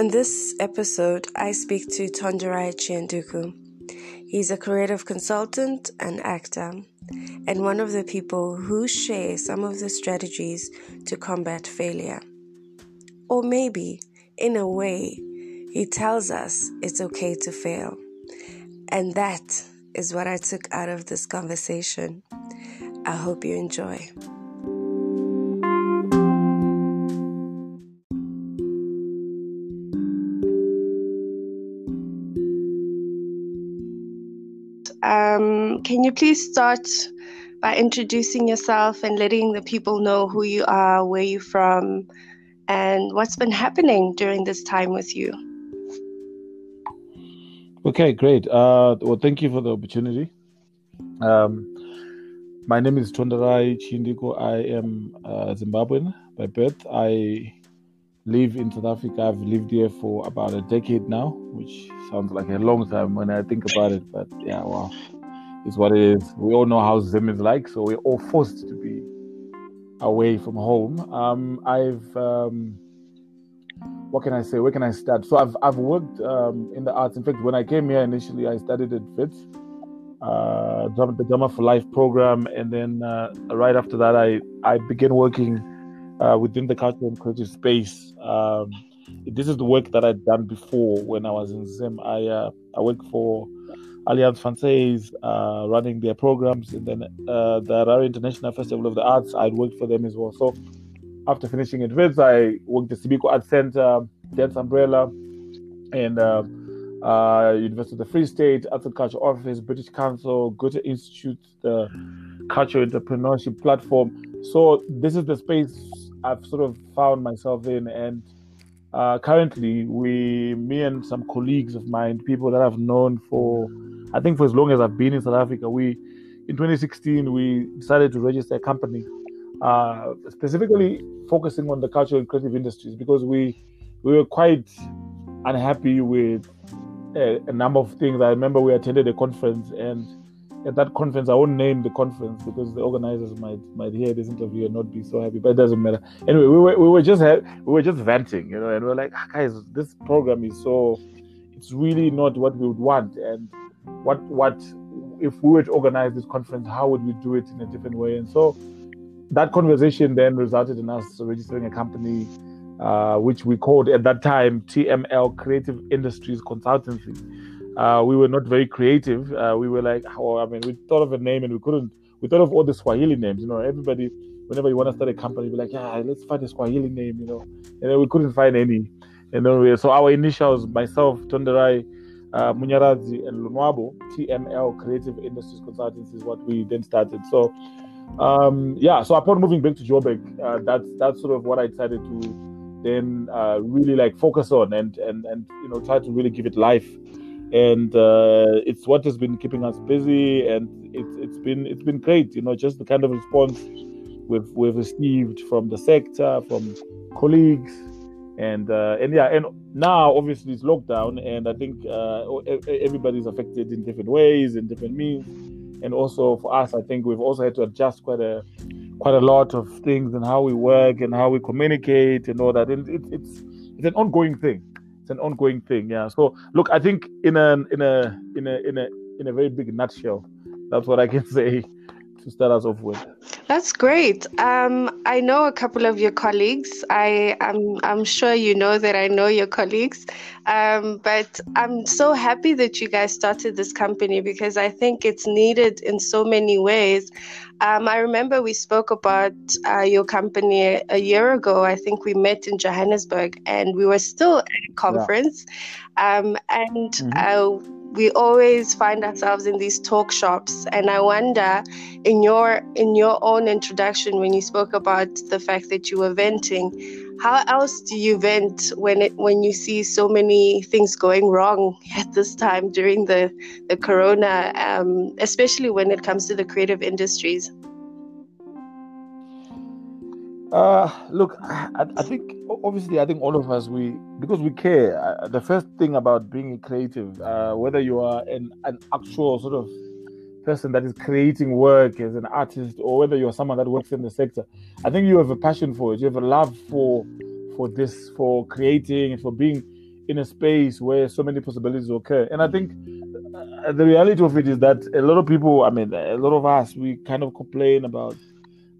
In this episode, I speak to Tonderai Chianduku. He's a creative consultant and actor, and one of the people who share some of the strategies to combat failure. Or maybe, in a way, he tells us it's okay to fail. And that is what I took out of this conversation. I hope you enjoy. Can you please start by introducing yourself and letting the people know who you are, where you're from, and what's been happening during this time with you? Okay, great. Uh, well, thank you for the opportunity. Um, my name is Tonderai Chindiko. I am uh, Zimbabwean by birth. I live in South Africa. I've lived here for about a decade now, which sounds like a long time when I think about it. But yeah, well, it's what it is. We all know how Zim is like, so we're all forced to be away from home. Um, I've um, what can I say? Where can I start? So I've I've worked um, in the arts. In fact, when I came here initially, I studied at Wits, uh, the Drama for Life program, and then uh, right after that, I I began working uh, within the cultural and creative space. Um, this is the work that I'd done before when I was in Zim. I uh, I worked for Alliance Francaise, uh, running their programs, and then uh, the Harare International Festival of the Arts. I'd worked for them as well. So after finishing at Wits, I worked at Sibikwa Art Center, Dance Umbrella, and uh, uh, University of the Free State, Arts and Culture Office, British Council, Goethe Institute, the Cultural Entrepreneurship Platform. So this is the space I've sort of found myself in, and uh, currently, we, me and some colleagues of mine, people that I've known for, I think for as long as I've been in South Africa, we, in 2016, we decided to register a company uh, specifically focusing on the cultural and creative industries because we we were quite unhappy with a, a, number of things. I remember we attended a conference, and at that conference, I won't name the conference because the organizers might might hear this interview and not be so happy. But it doesn't matter. Anyway, we were we were just we were just venting, you know, and we are like, ah, guys, this program is so it's really not what we would want, and what what if we were to organize this conference, how would we do it in a different way? And so that conversation then resulted in us registering a company, uh, which we called at that time TML Creative Industries Consultancy. Uh, we were not very creative. Uh, we were like, oh, I mean, we thought of a name and we couldn't. We thought of all the Swahili names. You know, everybody, whenever you want to start a company, be like, yeah, let's find a Swahili name. You know, and we couldn't find any. And then so our initials, myself, Tonderai, uh, Munyarazi, and Lonwabo, TML Creative Industries Consultancy is what we then started. So um, yeah, so upon moving back to Joburg, uh, that's that's sort of what I decided to then uh, really like focus on and and and you know try to really give it life. And uh, it's what has been keeping us busy, and it's it's been it's been great. You know, just the kind of response we've we've received from the sector, from colleagues, and uh, and yeah, and now obviously it's lockdown, and I think uh, everybody's affected in different ways, and different means and also for us, I think we've also had to adjust quite a quite a lot of things and how we work and how we communicate and all that. And it, it's it's an ongoing thing. It's an ongoing thing. Yeah. So look, I think in a in a in a in a in a very big nutshell, that's what I can say to start us off with. That's great. Um, I know a couple of your colleagues. I am I'm, I'm sure you know that I know your colleagues. Um, but I'm so happy that you guys started this company because I think it's needed in so many ways. Um, I remember we spoke about uh, your company a, a, year ago. I think we met in Johannesburg and we were still at a conference. Yeah. Um, and mm-hmm. uh, we always find ourselves in these talk shops and i wonder in your in your own introduction when you spoke about the fact that you were venting how else do you vent when it when you see so many things going wrong at this time during the the corona um, especially when it comes to the creative industries uh, look, I, I, think obviously I think all of us we because we care. Uh, the first thing about being a creative, uh, whether you are an an actual sort of person that is creating work as an artist, or whether you're someone that works in the sector, I think you have a passion for it. You have a love for for this, for creating, and for being in a space where so many possibilities occur. And I think uh, the reality of it is that a lot of people, I mean, a lot of us, we kind of complain about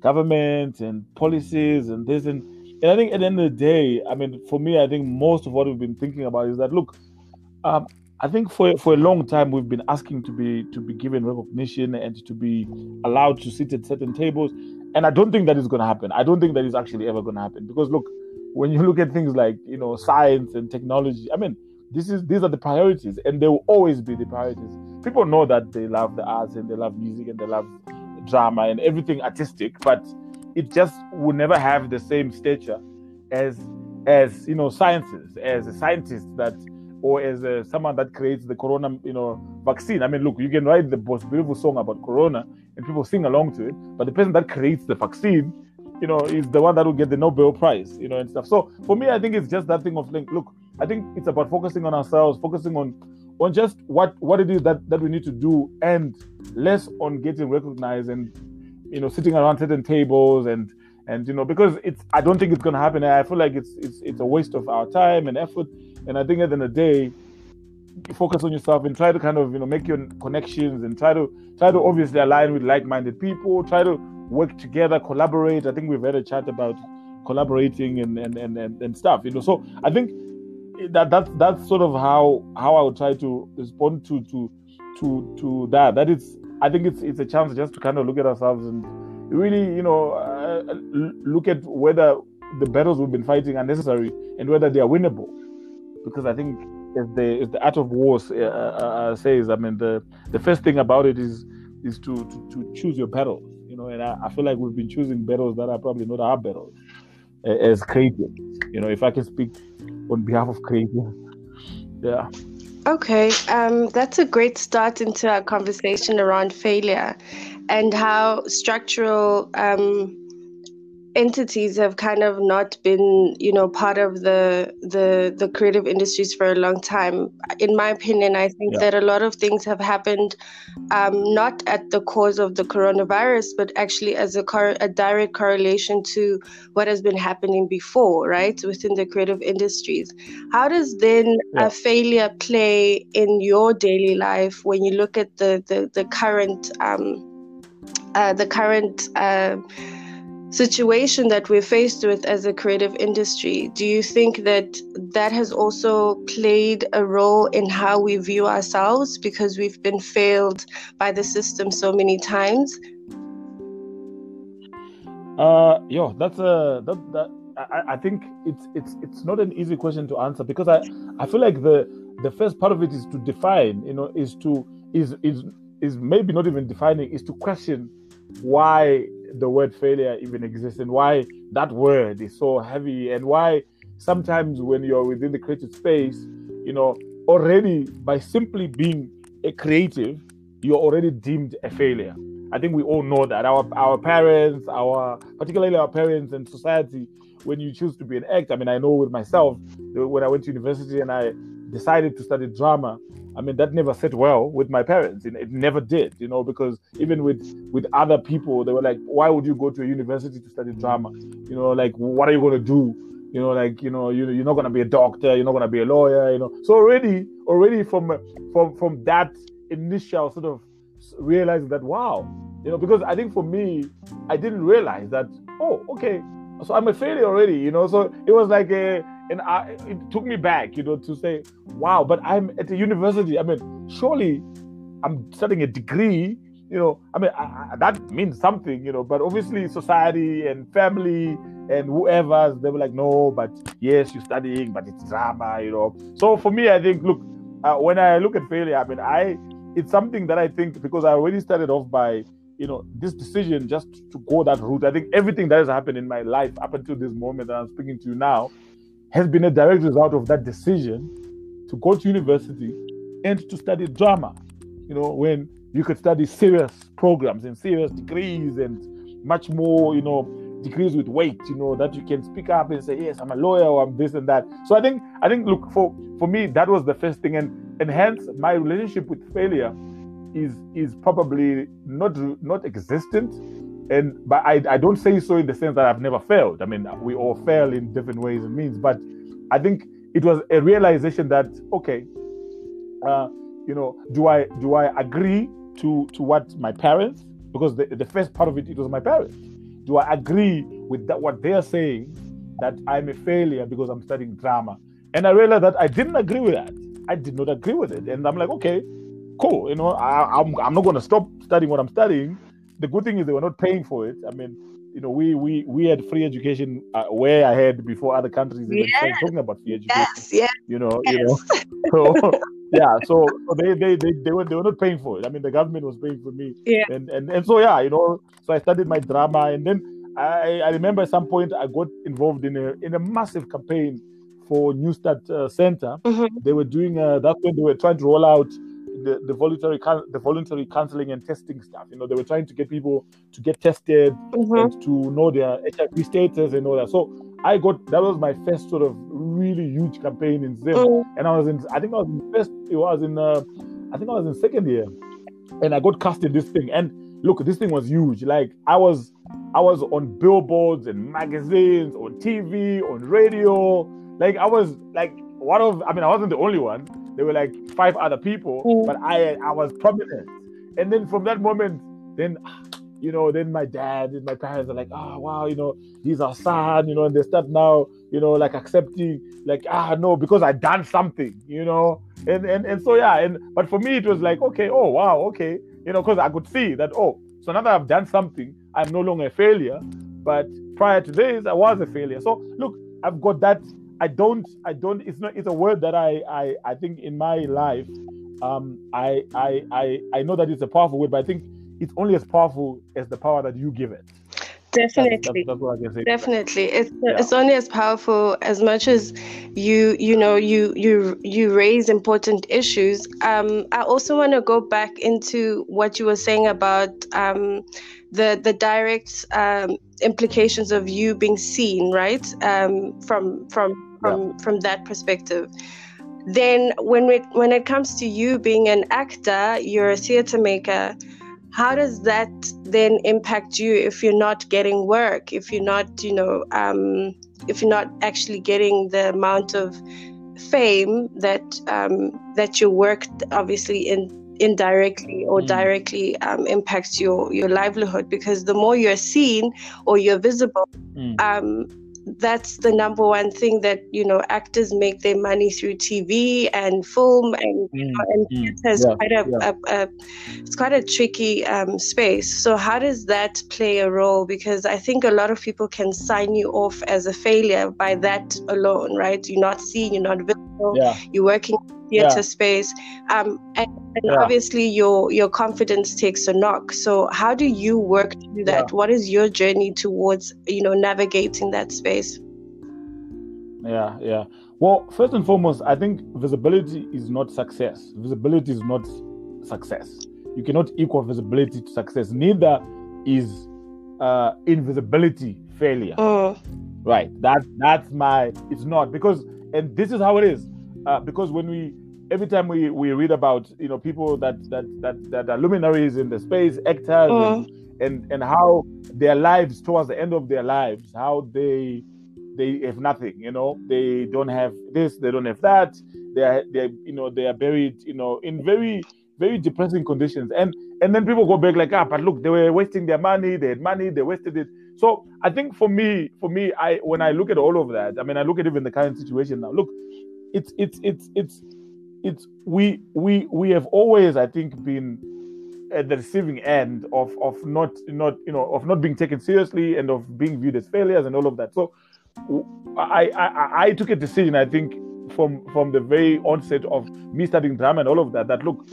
government and policies and this and and I think at the end of the day, I mean, for me, I think most of what we've been thinking about is that look, um, I think for for a long time we've been asking to be to be given recognition and to be allowed to sit at certain tables, and I don't think that is going to happen. I don't think that is actually ever going to happen because look, when you look at things like you know science and technology, I mean, this is these are the priorities, and they will always be the priorities. People know that they love the arts and they love music and they love drama and everything artistic, but it just will never have the same stature as as you know sciences as a scientist that or as a, someone that creates the corona you know vaccine. I mean look you can write the most beautiful song about corona and people sing along to it but the person that creates the vaccine you know is the one that will get the nobel prize you know and stuff. So for me i think it's just that thing of like look i think it's about focusing on ourselves focusing on on just what what it is that that we need to do? And less on getting recognized and you know sitting around certain tables and and you know because it's i don't think it's going to happen. I feel like it's it's it's a waste of our time and effort. And i think at the end of the day focus on yourself and try to kind of you know make your connections and try to try to obviously align with like-minded people. Try to work together collaborate. I think we've had a chat about collaborating and and and, and, and stuff you know. So i think that that's that's sort of how how i would try to respond to to to to that that is I think it's it's a chance just to kind of look at ourselves and really, you know, uh, look at whether the battles we've been fighting are necessary and whether they are winnable. Because I think, as the as the art of war uh, uh, uh, says, I mean, the the first thing about it is is to to, to choose your battles. You know, and I, I, feel like we've been choosing battles that are probably not our battles as creative. You know, if I can speak on behalf of creative, yeah. Okay, um, that's a great start into our conversation around failure and how structural um, entities have kind of not been you know part of the the the creative industries for a long time in my opinion i think yeah. that a lot of things have happened um, not at the cause of the coronavirus but actually as a, cor- a direct correlation to what has been happening before right within the creative industries how does then yeah. a failure play in your daily life when you look at the the, the current um, uh, the current uh, situation that we're faced with as a creative industry, do you think that that has also played a role in how we view ourselves because we've been failed by the system so many times? Uh, yo, that's a that that I, I think it's it's it's not an easy question to answer because I I feel like the the first part of it is to define, you know, is to is is is maybe not even defining, is to question why the word failure even exists and why that word is so heavy and why sometimes when you're within the creative space, you know, already by simply being a creative, you're already deemed a failure. I think we all know that our our parents, our particularly our parents and society, when you choose to be an actor. I mean, I know with myself when I went to university and I decided to study drama, I mean, that never set well with my parents. It, never did, you know, because even with with other people, they were like, "Why would you go to a university to study drama? You know, like, what are you going to do? You know, like, you know, you you're not going to be a doctor, you're not going to be a lawyer, you know." So already, already from from from that initial sort of realizing that, wow, you know, because I think for me, I didn't realize that. Oh, okay, so I'm a failure already, you know. So it was like a and I, it took me back, you know, to say, wow, but I'm at a university. I mean, surely I'm studying a degree, you know. I mean, I, I, that means something, you know. But obviously, society and family and whoever, they were like, no, but yes, you're studying, but it's drama, you know. So for me, I think, look, uh, when I look at failure, I mean, I it's something that I think because I already started off by you know this decision just to go that route i think everything that has happened in my life up until this moment that i'm speaking to you now has been a direct result of that decision to go to university and to study drama. You know, when you could study serious programs and serious degrees and much more, you know, degrees with weight, you know, that you can speak up and say, yes, I'm a lawyer or I'm this and that. So I think, I think, look, for for me, that was the first thing, and and hence my relationship with failure is is probably not not existent and but I, I don't say so in the sense that I've never failed. I mean, we all fail in different ways and means, but I think it was a realization that okay, uh, you know, do I do I agree to to what my parents? Because the, the first part of it, it was my parents. Do I agree with that what they're saying that I'm a failure because I'm studying drama? And I realized that I didn't agree with that. I did not agree with it, and I'm like, okay, cool. You know, I, I'm I'm not going to stop studying what I'm studying. The good thing is they were not paying for it. I mean, you know, we we we had free education uh, way ahead before other countries even started talking about free education. Yes, yes. You know, yes. you know. So yeah, so, so they, they they they were they were not paying for it. I mean, the government was paying for me. Yeah. And and and so yeah, you know, so I studied my drama, and then I I remember at some point I got involved in a in a massive campaign for New Start uh, Center. Mm-hmm. They were doing uh, that's when they were trying to roll out the, the voluntary the voluntary counseling and testing stuff. You know, they were trying to get people to get tested Mm-hmm. and to know their HIV status and all that. So I got that was my first sort of really huge campaign in Zim, Mm. and I was in I think I was in first it was in uh, I think I was in second year, and I got cast in this thing. And look, this thing was huge. Like I was I was on billboards and magazines, on TV, on radio. Like I was like one of I mean I wasn't the only one. There were like five other people, Mm. but I I was prominent. And then from that moment, then you know, then my dad and my parents are like, oh wow, you know, he's our son, you know, and they start now, you know, like accepting, like, ah no, because I done something, you know. And and and so yeah, and but for me it was like, okay, oh wow, okay, you know, because I could see that, oh, so now that I've done something, I'm no longer a failure. But prior to this, I was a failure. So look, I've got that. I don't, I don't, it's not, it's a word that I, I, I think in my life, um, I, I, I, I know that it's a powerful word, but I think it's only as powerful as the power that you give it. That's, Definitely. that's, that's what I can say. Definitely, it's Yeah. it's only as powerful as much as you you know you you you raise important issues. Um, I also want to go back into what you were saying about um, the the direct um, implications of you being seen, right? Um, from from from from that perspective. Then when we when it comes to you being an actor, you're a theater maker how does that then impact you if you're not getting work if you're not you know um, if you're not actually getting the amount of fame that um, that your work obviously in indirectly or Mm. directly um, impacts your your livelihood because the more you're seen or you're visible Mm. um, that's the number one thing that you know actors make their money through TV and film and Mm, and mm. theater is Yeah, quite a, yeah. a, a it's quite a tricky um, space. So how does that play a role? Because I think a lot of people can sign you off as a failure by that alone, right? You're not seen, you're not visible, Yeah. you're working in theater Yeah. space, um, and, and Yeah. obviously your your confidence takes a knock. So how do you work through that? What is your journey towards you know navigating that space? Yeah, yeah. Well, first and foremost, I think visibility is not success. Visibility is not success. You cannot equal visibility to success. Neither is uh, invisibility failure. Mm, Right. That that's my. It's not because, and this is how it is. Uh, because when we every time we we read about you know people that that that that are luminaries in the space, actors, Mm. and, and and how their lives towards the end of their lives, how they they have nothing. You know, they don't have this, they don't have that. They are they you know they are buried you know in very very depressing conditions and and then people go back like ah but look they were wasting their money they had money they wasted it so i think for me for me i when i look at all of that i mean i look at even the current situation now look it's it's it's it's it's we we we have always i think been at the receiving end of of not not you know of not being taken seriously and of being viewed as failures and all of that so I, I I took a decision. I think from from the very onset of me studying drama and all of that. That look,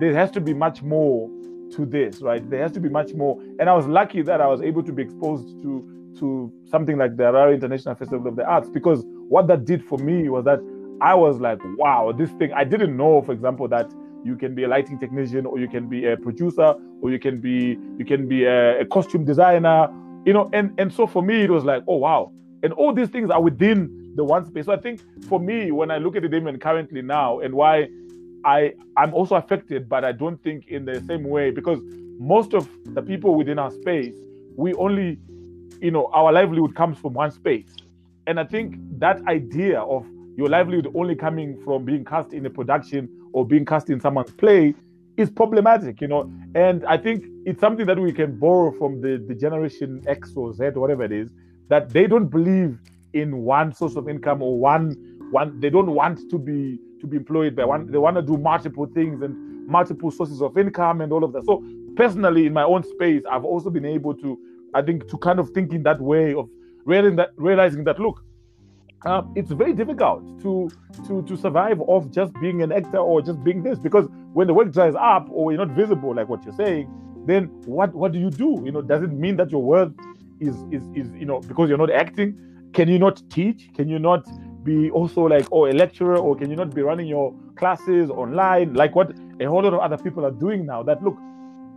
there has to be much more to this, right? There has to be much more. And I was lucky that I was able to be exposed to to something like the Harare International Festival of the Arts because what that did for me was that I was like, wow, this thing. I didn't know, for example, that you can be a lighting technician or you can be a producer or you can be you can be a, a costume designer, you know. And and so for me, it was like, oh wow and all these things are within the one space. So I think for me, when I look at the even currently now, and why I I'm also affected, but I don't think in the same way because most of the people within our space, we only, you know, our livelihood comes from one space, and I think that idea of your livelihood only coming from being cast in a production or being cast in someone's play is problematic, you know. And I think it's something that we can borrow from the, the generation X or Z whatever it is, that they don't believe in one source of income or one one they don't want to be to be employed by one they want to do multiple things and multiple sources of income and all of that. So personally in my own space, I've also been able to I think to kind of think in that way of realizing that realizing that look, uh, it's very difficult to to to survive off just being an actor or just being this because when the work dries up or you're not visible like what you're saying then what what do you do? You know does it mean that your worth is is is you know because you're not acting can you not teach? Can you not be also like oh a lecturer or can you not be running your classes online? Like what a whole lot of other people are doing now that look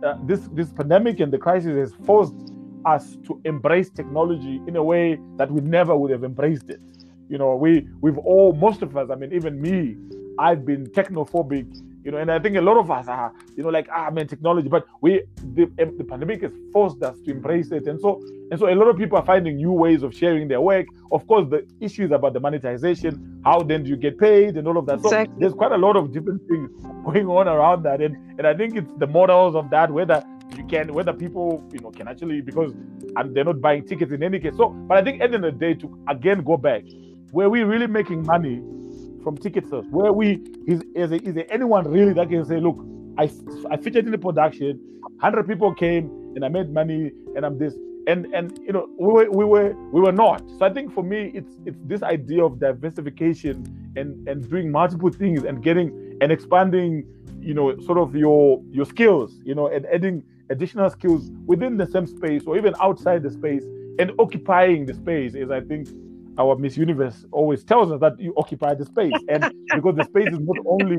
uh, this this pandemic and the crisis has forced us to embrace technology in a way that we never would have embraced it you know, we we've all most of us, I mean, even me, I've been technophobic, you know, and I think a lot of us are, you know, like ah man, technology. But we the, the pandemic has forced us to embrace it, and so and so a lot of people are finding new ways of sharing their work. Of course, the issues about the monetization, how then do you get paid, and all of that. So exactly. there's quite a lot of different things going on around that, and and I think it's the models of that whether you can whether people you know can actually because and they're not buying tickets in any case. So, but I think at the end of the day, to again go back were we really making money from ticket sales? Where we is is, is there anyone really that can say, look, I I featured in the production, hundred people came and I made money and I'm this and and you know we were we were we were not. So I think for me it's it's this idea of diversification and and doing multiple things and getting and expanding you know sort of your your skills you know and adding additional skills within the same space or even outside the space and occupying the space is I think our Miss Universe always tells us that you occupy the space, and because the space is not only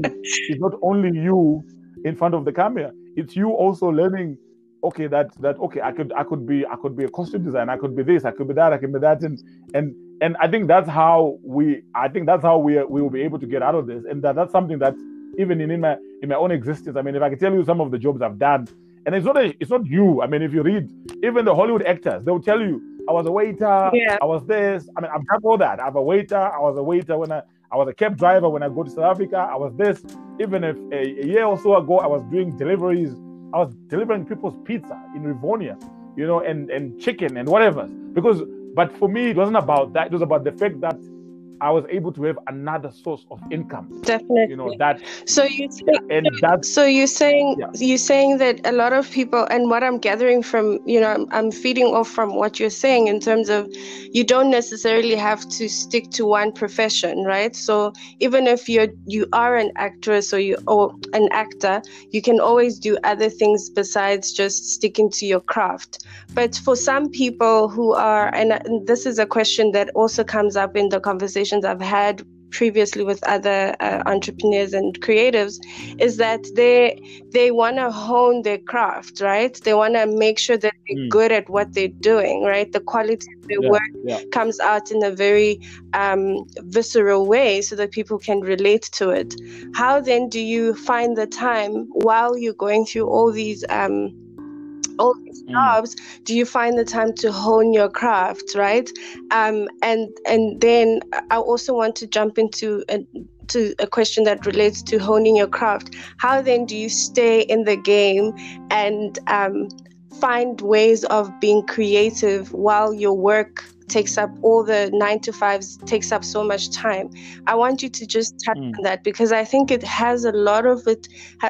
is not only you in front of the camera, it's you also learning. Okay, that that okay, I could I could be I could be a costume designer, I could be this, I could be that, I could be that, and and and I think that's how we I think that's how we we will be able to get out of this, and that that's something that even in, in my in my own existence. I mean, if I can tell you some of the jobs I've done, and it's not a, it's not you. I mean, if you read even the Hollywood actors, they'll tell you I was a waiter. Yeah. I was this. I mean, I've done all that. I'm a waiter. I was a waiter when I, I was a cab driver when I go to South Africa. I was this. Even if a, a year or so ago, I was doing deliveries. I was delivering people's pizza in Rivonia, you know, and, and chicken and whatever. Because, but for me, it wasn't about that. It was about the fact that I was able to have another source of income. Definitely. You know that. So you think, and that. So you're saying yeah. you're saying that a lot of people, and what I'm gathering from, you know, I'm, I'm feeding off from what you're saying in terms of, you don't necessarily have to stick to one profession, right? So even if you're you are an actress or you or an actor, you can always do other things besides just sticking to your craft. But for some people who are, and this is a question that also comes up in the conversation conversations I've had previously with other uh, entrepreneurs and creatives is that they they want to hone their craft right they want to make sure that they're mm. good at what they're doing right the quality of their yeah, work yeah. comes out in a very um, visceral way so that people can relate to it how then do you find the time while you're going through all these um, all these mm. jobs mm. do you find the time to hone your craft right um, and and then i also want to jump into a, to a question that relates to honing your craft how then do you stay in the game and um, find ways of being creative while your work takes up all the nine to fives takes up so much time i want you to just touch mm. on that because i think it has a lot of it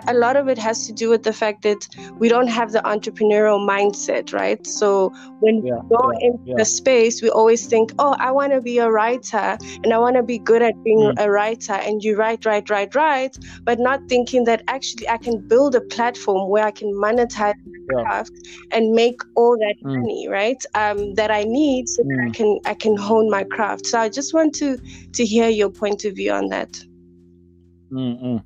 a lot of it has to do with the fact that we don't have the entrepreneurial mindset right so when yeah, we go yeah, into yeah. the space we always think oh i want to be a writer and i want to be good at being mm. a writer and you write write write write but not thinking that actually i can build a platform where i can monetize craft and make all that mm. money right um, that i need so that I mm. can I can hone my craft. So I just want to to hear your point of view on that. Mm-mm.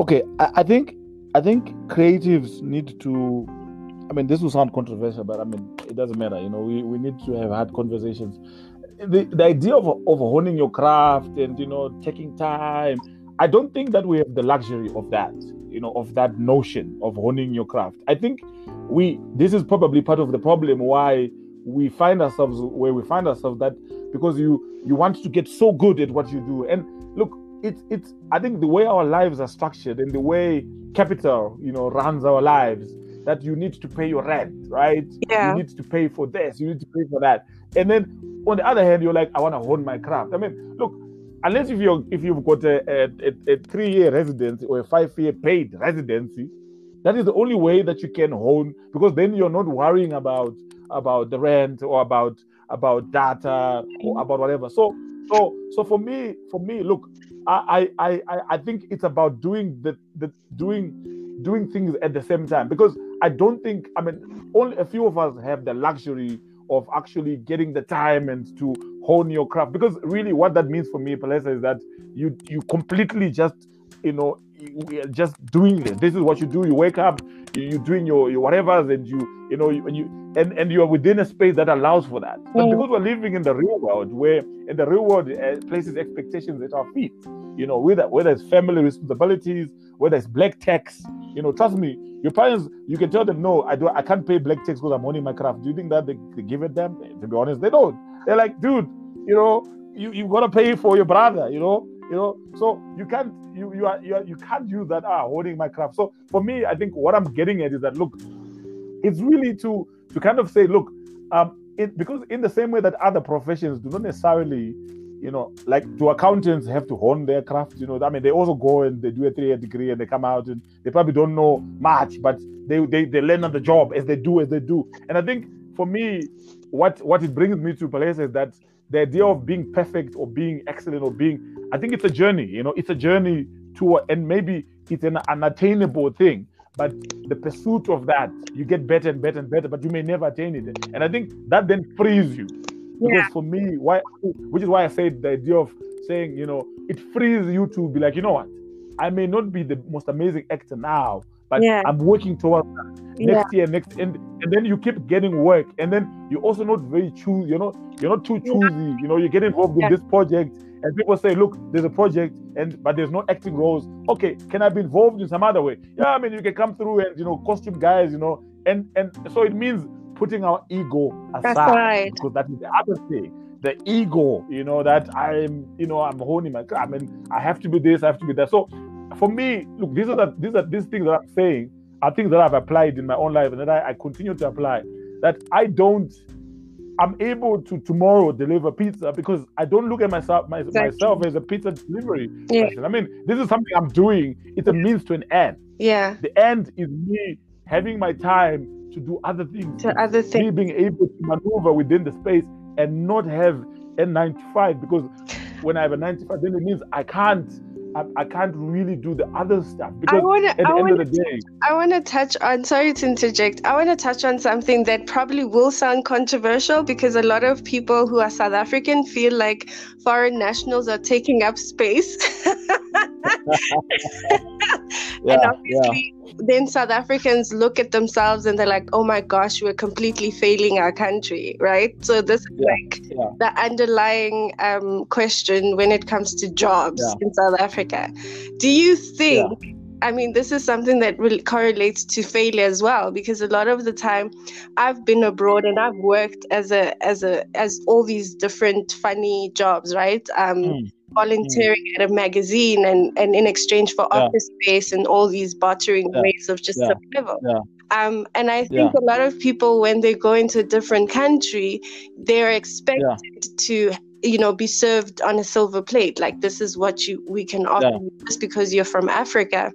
Okay, I, I think I think creatives need to. I mean, this will sound controversial, but I mean, it doesn't matter. You know, we, we need to have hard conversations. The the idea of of honing your craft and you know taking time. I don't think that we have the luxury of that. You know, of that notion of honing your craft. I think we. This is probably part of the problem why we find ourselves where we find ourselves that because you you want to get so good at what you do and look, it's it's. I think the way our lives are structured and the way capital, you know, runs our lives, that you need to pay your rent, right? Yeah. You need to pay for this. You need to pay for that. And then on the other hand, you're like, I want to hone my craft. I mean, look, unless if you're if you've got a, a, a three year residency or a five year paid residency, that is the only way that you can hone because then you're not worrying about about the rent or about about data or about whatever. So so so for me for me, look, I I I, I think it's about doing the the doing doing things at the same time because I don't think I mean only a few of us have the luxury of actually getting the time and to hone your craft. Because really what that means for me Palesa is that you you completely just you know you we are just doing this this is what you do. You wake up you're doing your, your whatever and you you know and you and, and you are within a space that allows for that. But Mm. because we're living in the real world where in the real world uh, places expectations at our feet you know whether whether it's family responsibilities whether it's black tax you know trust me your parents you can tell them no i do i can't pay black tax because i'm owning my craft. Do you think that they, they give it them? To be honest they don't they're like dude you know you you got to pay for your brother you know you know. So you can't you you are you, are, you can't use that ah holding my craft so for me i think what i'm getting at is that look it's really to to kind of say look um it because in the same way that other professions do not necessarily you know like do accountants have to hone their craft you know? I mean they also go and they do a three-year degree and they come out and they probably don't know much but they they, they learn on the job as they do as they do. And i think for me what what it brings me to place is that the idea of being perfect or being excellent or being i think it's a journey you know it's a journey to and maybe it's an unattainable thing but the pursuit of that you get better and better and better but you may never attain it. And i think that then frees you. Because for me why which is why i said the idea of saying you know it frees you to be like you know what? I may not be the most amazing actor now but Yeah. i'm working towards that Yeah. next year next and and then you keep getting work and then you're also not very choose you're not you're not too choosy you know you get involved Yeah. in this project and people say look there's a project and but there's no acting roles okay can i be involved in some other way yeah i mean you can come through and you know costume guys you know and and so it means putting our ego aside right. because that is the other thing the ego you know that i'm you know i'm honing my i mean i have to be this i have to be that so for me look these are the these are these things that i'm saying are things that i've applied in my own life and that i, I continue to apply that i don't i'm able to tomorrow deliver pizza because i don't look at myself my, Exactly. myself as a pizza delivery Yeah. person i mean this is something i'm doing it's a means to an end Yeah. the end is me having my time to do other things To other me things. being able to maneuver within the space and not have a 95 because when I have a 95 then it means I can't I, I can't really do the other stuff I because want at the I end want of the day I want to touch on, sorry to interject, I want to touch on something that probably will sound controversial because a lot of people who are South African feel like foreign nationals are taking up space. and yeah, obviously, then South Africans look at themselves and they're like, oh my gosh, we're completely failing our country, right? So, this is Yeah, like yeah. the underlying um, question when it comes to jobs Yeah. in South Africa. Do you think? I mean, this is something that really correlates to failure as well, because a lot of the time, I've been abroad and I've worked as a as a as all these different funny jobs, right? Um, Mm, volunteering at a magazine and and in exchange for Yeah. office space and all these bartering Yeah. ways of just Yeah. survival. Um, and I think a lot of people, when they go into a different country, they're expected to you know be served on a silver plate like this is what you we can offer you just because you're from africa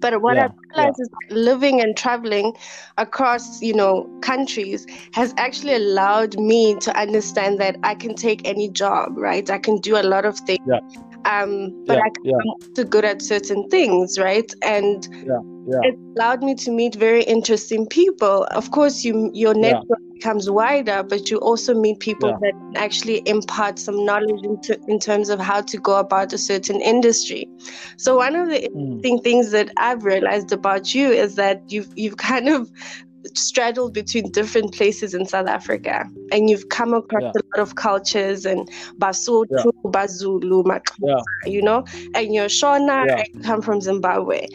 but what Yeah, i realized is that living and traveling across you know countries has actually allowed me to understand that i can take any job right i can do a lot of things Yeah. Um but yeah, i yeah, I'm also good at certain things, right? And Yeah, yeah. it allowed me to meet very interesting people. Of course, you your network becomes wider, but you also meet people that actually impart some knowledge into, in terms of how to go about a certain industry. So one of the Mm, interesting things that I've realized about you is that you've you've kind of straddled between different places in South Africa and you've come across Yeah. a lot of cultures and Basotho, Yeah. Bazulu, Yeah. you know, and you're Shona Yeah. and you come from Zimbabwe.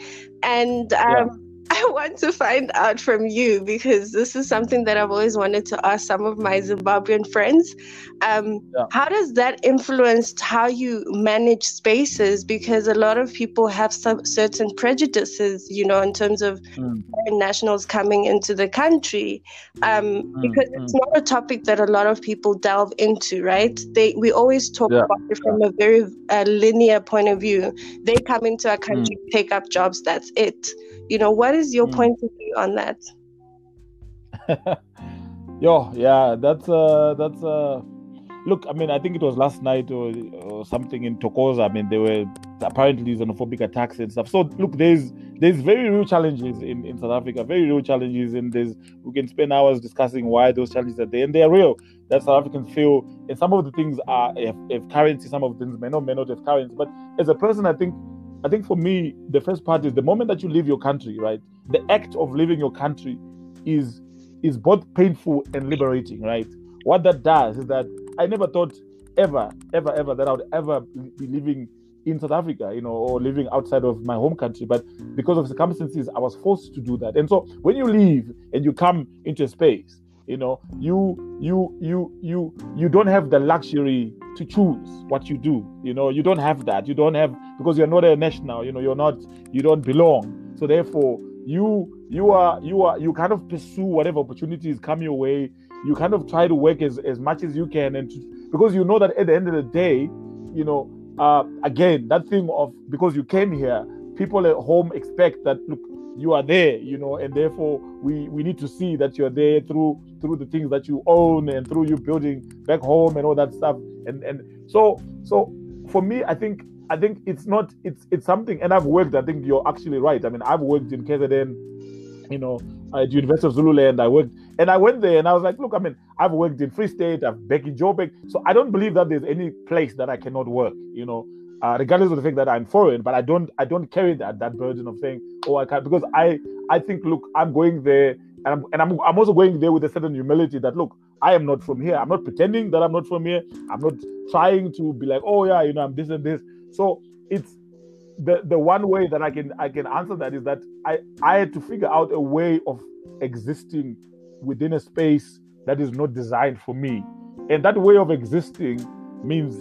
And um, I want to find out from you because this is something that I've always wanted to ask some of my Zimbabwean friends. Um, yeah. How does that influence how you manage spaces? Because a lot of people have some certain prejudices, you know, in terms of mm. nationals coming into the country, um, mm. because mm. it's not a topic that a lot of people delve into, right? They we always talk yeah. about it from a very uh, linear point of view. They come into a country, mm. take up jobs, that's it you know what is your mm. point of view on that yo yeah that's uh that's uh look i mean i think it was last night or, or something in Thokoza i mean there were apparently xenophobic attacks and stuff so look there's there's very real challenges in, in south africa very real challenges and there's we can spend hours discussing why those challenges are there and they're real that south africans feel and some of the things are if, have currency some of the things may not may not have currency but as a person i think I think for me, the first part is the moment that you leave your country, right? The act of leaving your country is is both painful and liberating, right? What that does is that I never thought ever, ever, ever that I would ever be living in South Africa, you know, or living outside of my home country. But because of circumstances, I was forced to do that. And so when you leave and you come into a space, you know, you you you you you don't have the luxury to choose what you do. You know, you don't have that. You don't have because you're not a national. You know, you're not. You don't belong. So therefore, you you are you are you kind of pursue whatever opportunities come your way. You kind of try to work as as much as you can, and to, because you know that at the end of the day, you know, uh, again that thing of because you came here, people at home expect that look you are there you know and therefore we we need to see that you're there through through the things that you own and through you building back home and all that stuff. And and so so for me i think i think it's not it's it's something and i've worked i think you're actually right. I mean i've worked in KZN you know uh, at the University of Zululand. I worked and I went there and I was like look I mean I've worked in Free State I've back in Joburg so I don't believe that there's any place that I cannot work you know uh, regardless of the fact that I'm foreign. But I don't I don't carry that that burden of saying, oh, I can't because I I think look, I'm going there and I'm and I'm, I'm also going there with a certain humility that look, I am not from here. I'm not pretending that I'm not from here. I'm not trying to be like, oh yeah, you know, I'm this and this. So it's the the one way that I can I can answer that is that I I had to figure out a way of existing within a space that is not designed for me, and that way of existing means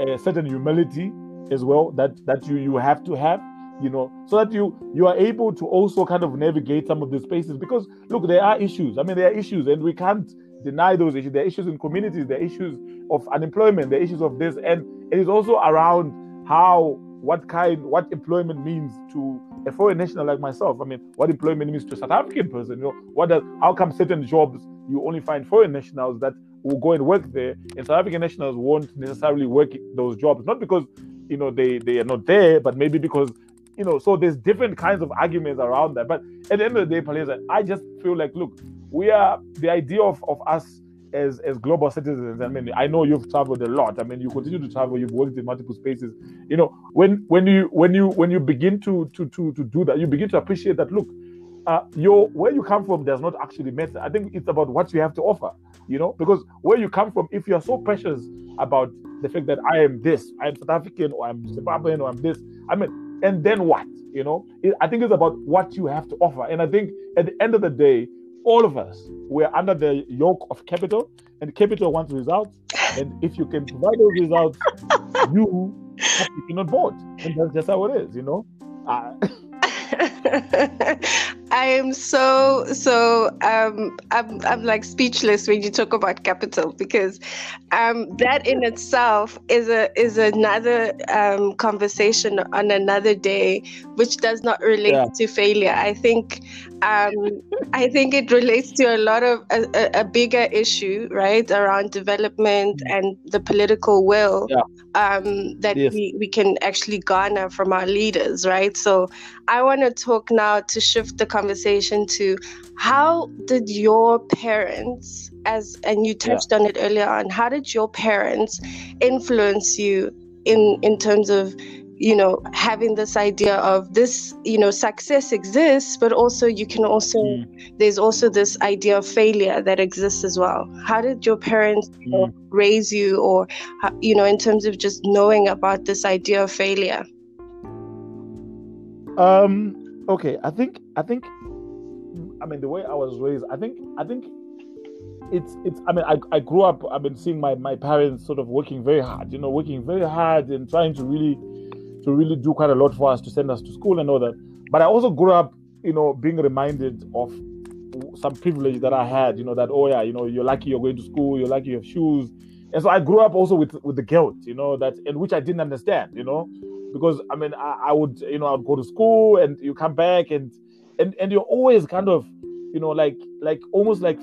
a certain humility as well that that you you have to have you know so that you you are able to also kind of navigate some of the spaces. Because look there are issues. I mean there are issues and we can't deny those issues. There are issues in communities. There are issues of unemployment. There are issues of this. And it is also around how what kind what employment means to a foreign national like myself. I mean what employment means to a south african person you know what does how come certain jobs you only find foreign nationals that will go and work there and south african nationals won't necessarily work those jobs? Not because you know they they are not there, but maybe because you know. So there's different kinds of arguments around that. But at the end of the day, Palesa, I just feel like look, we are the idea of of us as as global citizens. I mean, I know you've traveled a lot. I mean, you continue to travel. You've worked in multiple spaces. You know, when when you when you when you begin to to to to do that, you begin to appreciate that. Look, uh, your where you come from does not actually matter. I think it's about what you have to offer. You know, because where you come from, if you are so precious about the fact that I am this, I'm South African, or I'm Zimbabwean, or I'm this, I mean, and then what? You know, it, I think it's about what you have to offer. And I think at the end of the day, all of us we're under the yoke of capital, and capital wants results. And if you can provide those results, you have to be on board, and that's just how it is. You know. Uh, I am so so um I'm I'm like speechless when you talk about capital because um that in itself is a is another um conversation on another day which does not relate yeah. to failure. I think um I think it relates to a lot of a, a bigger issue, right, around development mm. and the political will yeah. um that yes. we, we can actually garner from our leaders, right? So I want to talk now to shift the conversation to how did your parents as and you touched yeah. on it earlier on how did your parents influence you in in terms of you know having this idea of this you know success exists but also you can also mm. there's also this idea of failure that exists as well how did your parents mm. you know, mm. raise you or you know in terms of just knowing about this idea of failure um okay, I think I think I mean the way I was raised, I think I think it's it's I mean I, I grew up I've been seeing my, my parents sort of working very hard, you know, working very hard and trying to really to really do quite a lot for us to send us to school and all that. But I also grew up, you know, being reminded of some privilege that I had, you know, that oh yeah, you know, you're lucky you're going to school, you're lucky you have shoes. And so I grew up also with with the guilt, you know, that in which I didn't understand, you know, because I mean I, I would, you know, I'd go to school and you come back and and and you're always kind of, you know, like like almost like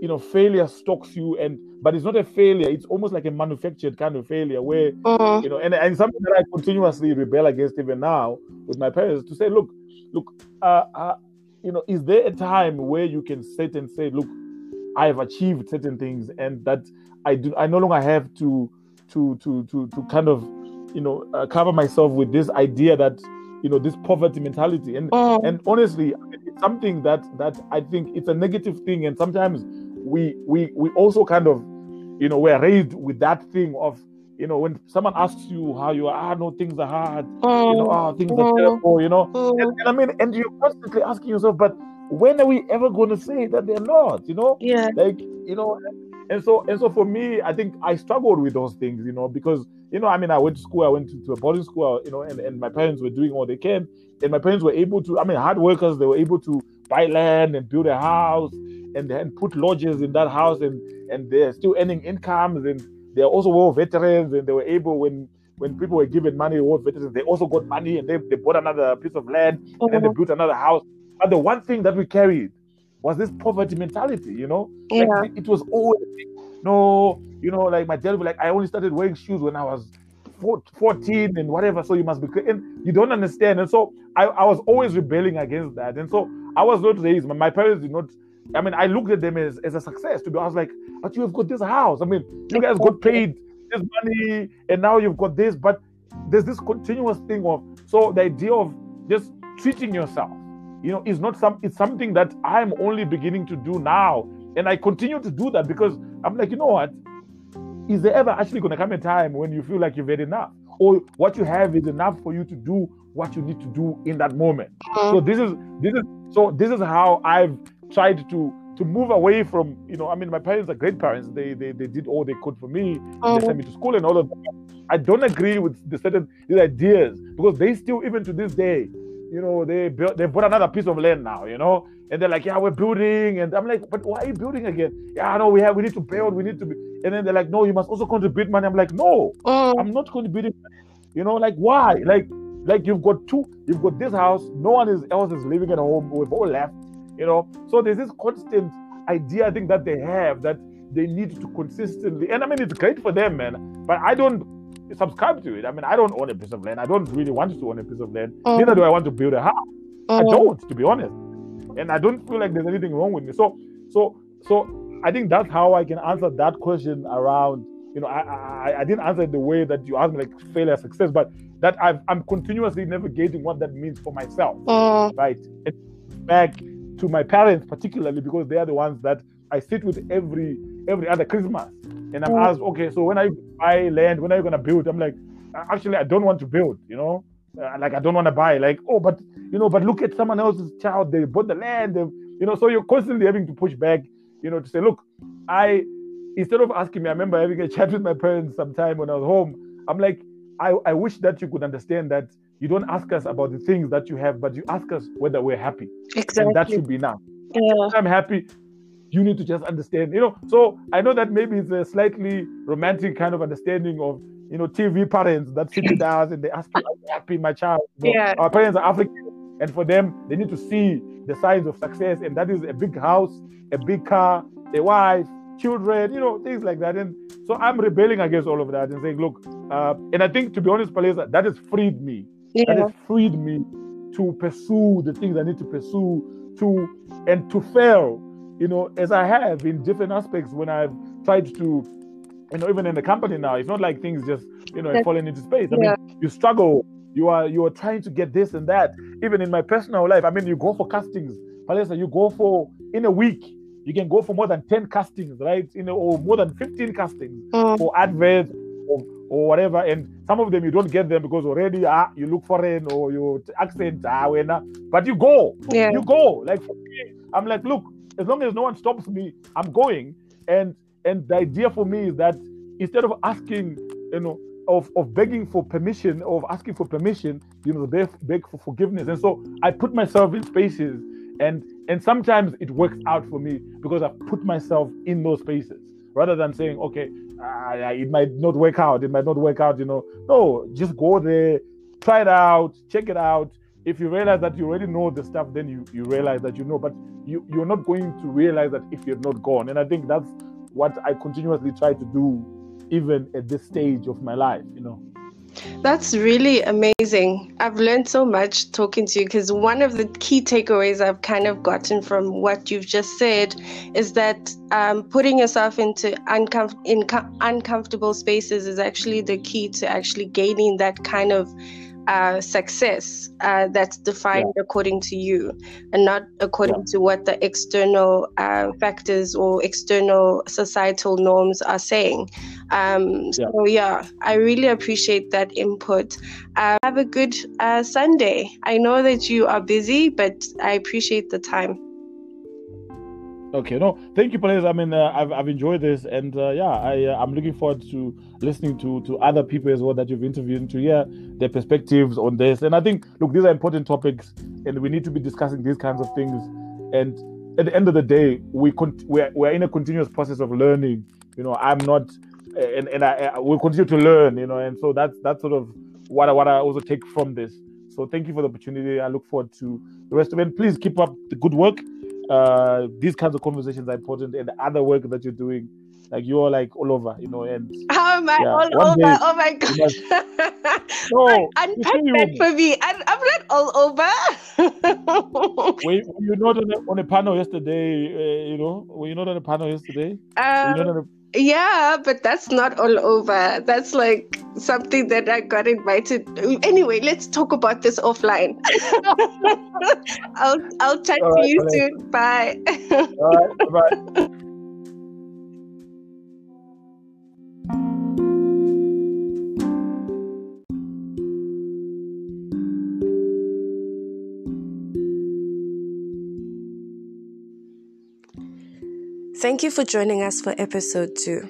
you know, failure stalks you and but it's not a failure, it's almost like a manufactured kind of failure where Mhm. you know, and, and something that I continuously rebel against even now with my parents to say, look, look, uh, uh, you know, is there a time where you can sit and say, look, I have achieved certain things, and that I do, I no longer have to, to, to, to, to kind of, you know, uh, cover myself with this idea that, you know, this poverty mentality, and Mhm. and honestly, it's something that that I think it's a negative thing, and sometimes we we we also kind of, you know, we're raised with that thing of, you know, when someone asks you how you are, ah, no, things are hard, you know, ah, things are Mhm. terrible, you know, Mhm. and, and I mean, and you're constantly asking yourself, but when are we ever going to say that they're not? You know, Yeah. like you know, and so and so for me, I think I struggled with those things, you know, because you know, I mean, I went to school, I went to, to a boarding school, you know, and, and my parents were doing all they can, and my parents were able to, I mean, hard workers, they were able to buy land and build a house and then put lodges in that house, and and they're still earning incomes, and they're also war veterans, and they were able when. When people were given money, war veterans, they also got money and they, they bought another piece of land and then they Mhm. built another house. But the one thing that we carried was this poverty mentality, you know? Like, Yeah. it was always no, you know, like my dad would be like, I only started wearing shoes when I was 14 and whatever, so you must be, and you don't understand. And so I, I was always rebelling against that. And so I was not raised, my, my parents did not, I mean, I looked at them as, as a success to be, I was like, but you have got this house. I mean, you guys got paid this money and now you've got this, but there's this continuous thing of, so the idea of just treating yourself, you know, is not some, it's something that I'm only beginning to do now. And I continue to do that because I'm like, you know what? Is there ever actually going to come a time when you feel like you've had enough? Or what you have is enough for you to do what you need to do in that moment? So mm-hmm. this is this is so this is how I've tried to to move away from you know I mean my parents are great parents they they, they did all they could for me they Mhm. sent me to school and all of that I don't agree with the certain these ideas because they still even to this day you know they built they bought another piece of land now you know and they're like yeah we're building and I'm like but why are you building again yeah no we have we need to build we need to be and then they're like no you must also contribute money I'm like no Mhm. I'm not contributing. You know, like why? Like, like you've got two, you've got this house. No one is, else is living at home. We've all left. You know, so there's this constant idea I think that they have that they need to consistently. And I mean, it's great for them, man. But I don't subscribe to it. I mean, I don't own a piece of land. I don't really want to own a piece of land. Mhm. Neither do I want to build a house. I Mhm. don't, to be honest. And I don't feel like there's anything wrong with me. So, so, so I think that's how I can answer that question around. You know, I I, I didn't answer it the way that you asked me, like failure, success, but that I've, I'm continuously navigating what that means for myself, Mhm. right? And back to my parents particularly because they are the ones that I sit with every every other Christmas, and I'm Mm. asked, okay, so when are you buy land? When are you gonna build? I'm like, actually, I don't want to build. You know, uh, like I don't want to buy. Like, oh, but you know, but look at someone else's child. They bought the land. They, you know, so you're constantly having to push back. You know, to say, look, I instead of asking me, I remember having a chat with my parents sometime when I was home. I'm like, I, I wish that you could understand that you don't ask us about the things that you have, but you ask us whether we're happy, Exactly. and that should be enough. Yeah. I'm happy. You need to just understand, you know. So I know that maybe it's a slightly romantic kind of understanding of, you know, TV parents that sit with us and they ask you, "Are you happy, my child?" Yeah. Our parents are African, and for them, they need to see the signs of success, and that is a big house, a big car, a wife, children, you know, things like that. And so I'm rebelling against all of that and saying, look, uh, and I think to be honest, Palesa, that has freed me that Yeah. has freed me to pursue the things I need to pursue to and to fail, you know, as I have in different aspects when I've tried to, you know, even in the company now, it's not like things just, you know, falling into space. I Yeah. mean, you struggle, you are you are trying to get this and that. Even in my personal life, I mean, you go for castings, Palesa, you go for in a week, you can go for more than 10 castings, right? You know, or more than 15 castings Mhm. for adverts, or, or whatever. And some of them you don't get them because already ah, you look foreign or your accent, ah, when, but you go. Yeah. You go. Like me, I'm like, look, as long as no one stops me, I'm going. And and the idea for me is that instead of asking, you know, of, of begging for permission, of asking for permission, you know, beg, beg for forgiveness. And so I put myself in spaces and and sometimes it works out for me because I've put myself in those spaces rather than saying, okay, uh, it might not work out, it might not work out, you know. No, just go there, try it out, check it out. If you realize that you already know the stuff, then you, you realize that you know, but you, you're not going to realize that if you're not gone. And I think that's what I continuously try to do even at this stage of my life, you know. That's really amazing. I've learned so much talking to you because one of the key takeaways I've kind of gotten from what you've just said is that um, putting yourself into uncom- uncomfortable spaces is actually the key to actually gaining that kind of uh, success uh, that's defined yeah. according to you and not according yeah. to what the external uh, factors or external societal norms are saying. Um, so, yeah. yeah, I really appreciate that input. Uh, have a good uh, Sunday. I know that you are busy, but I appreciate the time. Okay, no, thank you, Palesa. I mean, uh, I've, I've enjoyed this, and uh, yeah, I uh, I'm looking forward to listening to to other people as well that you've interviewed to hear their perspectives on this. And I think, look, these are important topics, and we need to be discussing these kinds of things. And at the end of the day, we con- we're we're in a continuous process of learning. You know, I'm not, and and I, I will continue to learn. You know, and so that's that's sort of what I, what I also take from this. So thank you for the opportunity. I look forward to the rest of it. Please keep up the good work uh, these kinds of conversations are important and the other work that you're doing like you're like all over you know and how am i yeah, all over? day, oh my god. must... no unpack that for me. I'm, I'm not all over. Were, you, were you not on a, on a panel yesterday uh, you know? Were you not on a panel yesterday? Um, yeah, but that's not all over. That's like something that I got invited. Anyway, let's talk about this offline. I'll I'll chat all to right, you soon. Bye. All right, bye. Thank you for joining us for episode 2.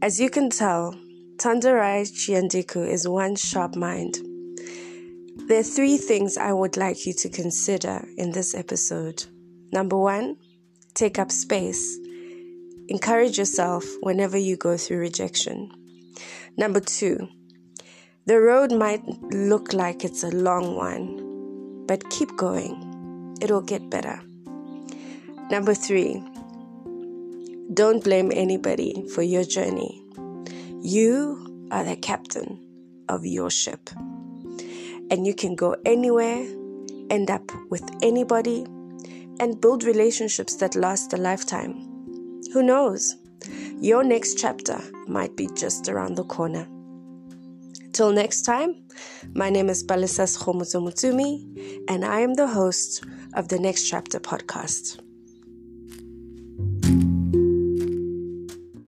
As you can tell, Tandarai Chiandiku is one sharp mind. There are three things I would like you to consider in this episode. Number one, take up space. Encourage yourself whenever you go through rejection. Number two, the road might look like it's a long one, but keep going. It'll get better. Number three, don't blame anybody for your journey. You are the captain of your ship. And you can go anywhere, end up with anybody, and build relationships that last a lifetime. Who knows? Your next chapter might be just around the corner. Till next time, my name is Balisas Khomuzomutumi, and I am the host of the Next Chapter podcast.